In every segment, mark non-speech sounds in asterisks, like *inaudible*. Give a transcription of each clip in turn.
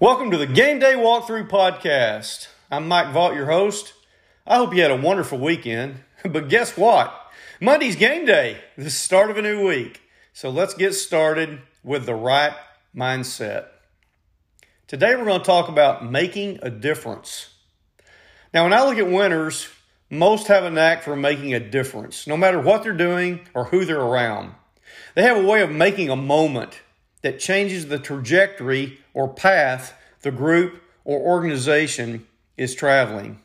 Welcome to the Game Day Walkthrough Podcast. I'm Mike Vaught, your host. I hope you had a wonderful weekend. *laughs* But guess what? Monday's game day, the start of a new week. So let's get started with the right mindset. Today we're going to talk about making a difference. Now, when I look at winners, most have a knack for making a difference, no matter what they're doing or who they're around. They have a way of making a moment that changes the trajectory or path the group or organization is traveling.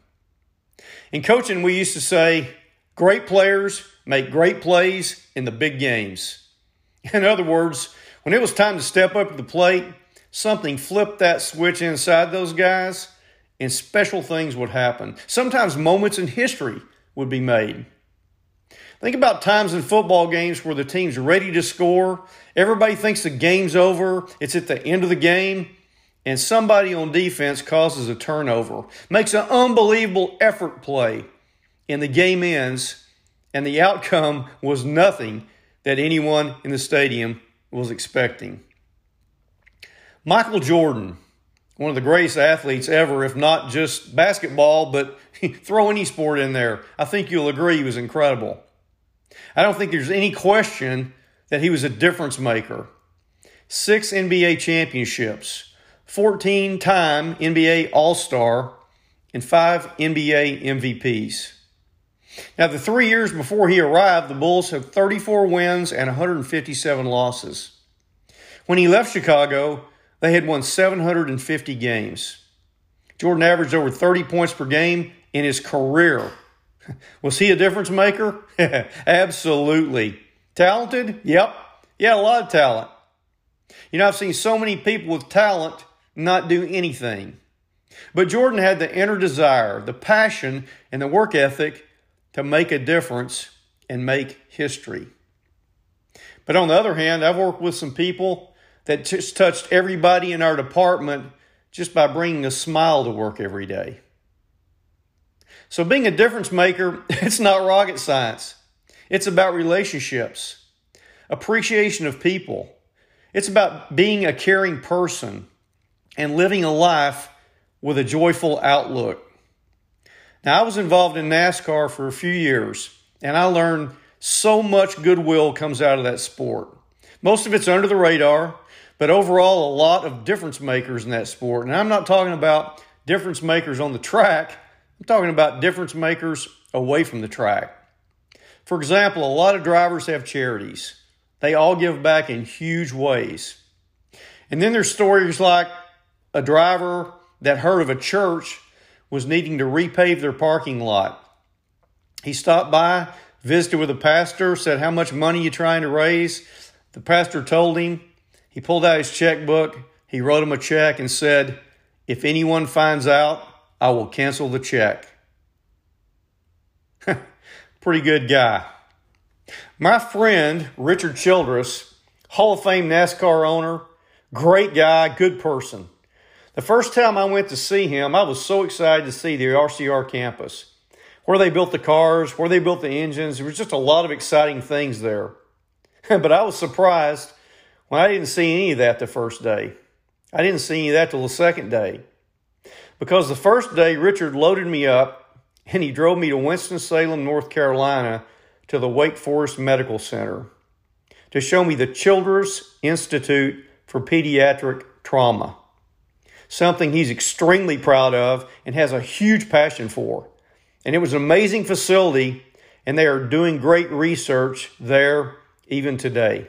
In coaching, we used to say, great players make great plays in the big games. *laughs* In other words, when it was time to step up to the plate, something flipped that switch inside those guys and special things would happen. Sometimes moments in history would be made. Think about times in football games where the team's ready to score. Everybody thinks the game's over. It's at the end of the game. And somebody on defense causes a turnover, makes an unbelievable effort play, and the game ends, and the outcome was nothing that anyone in the stadium was expecting. Michael Jordan, one of the greatest athletes ever, if not just basketball, but *laughs* throw any sport in there. I think you'll agree he was incredible. I don't think there's any question that he was a difference maker. Six NBA championships, 14 time NBA All Star, and five NBA MVPs. Now, the three years before he arrived, the Bulls had 34 wins and 157 losses. When he left Chicago, they had won 750 games. Jordan averaged over 30 points per game in his career *laughs* Was he a difference maker? *laughs* Absolutely. Talented? Yep. Yeah, a lot of talent. You know, I've seen so many people with talent not do anything. But Jordan had the inner desire, the passion, and the work ethic to make a difference and make history. But on the other hand, I've worked with some people that just touched everybody in our department just by bringing a smile to work every day. So, being a difference maker, *laughs* it's not rocket science. It's about relationships, appreciation of people. It's about being a caring person and living a life with a joyful outlook. Now, I was involved in NASCAR for a few years, and I learned so much goodwill comes out of that sport. Most of it's under the radar, but overall, a lot of difference makers in that sport. And I'm not talking about difference makers on the track. I'm talking about difference makers away from the track. For example, a lot of drivers have charities. They all give back in huge ways. And then there's stories like a driver that heard of a church was needing to repave their parking lot. He stopped by, visited with the pastor, said, How much money you trying to raise? The pastor told him. He pulled out his checkbook. He wrote him a check and said, If anyone finds out, I will cancel the check. *laughs* Pretty good guy. My friend, Richard Childress, Hall of Fame NASCAR owner, great guy, good person. The first time I went to see him, I was so excited to see the RCR campus, where they built the cars, where they built the engines. There was just a lot of exciting things there. *laughs* but I was surprised when I didn't see any of that the first day. I didn't see any of that till the second day. Because the first day, Richard loaded me up and he drove me to Winston-Salem, North Carolina, to the Wake Forest Medical Center to show me the Childress Institute for Pediatric Trauma, something he's extremely proud of and has a huge passion for. And it was an amazing facility, and they are doing great research there even today.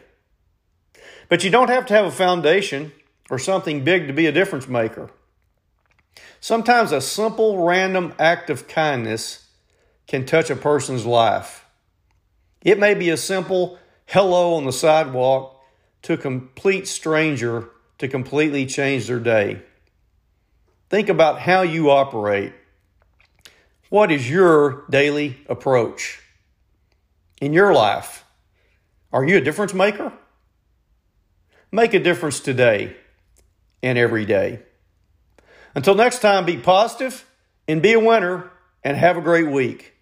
But you don't have to have a foundation or something big to be a difference maker. Sometimes a simple random act of kindness can touch a person's life. It may be a simple hello on the sidewalk to a complete stranger to completely change their day. Think about how you operate. What is your daily approach in your life? Are you a difference maker? Make a difference today and every day. Until next time, be positive and be a winner and have a great week.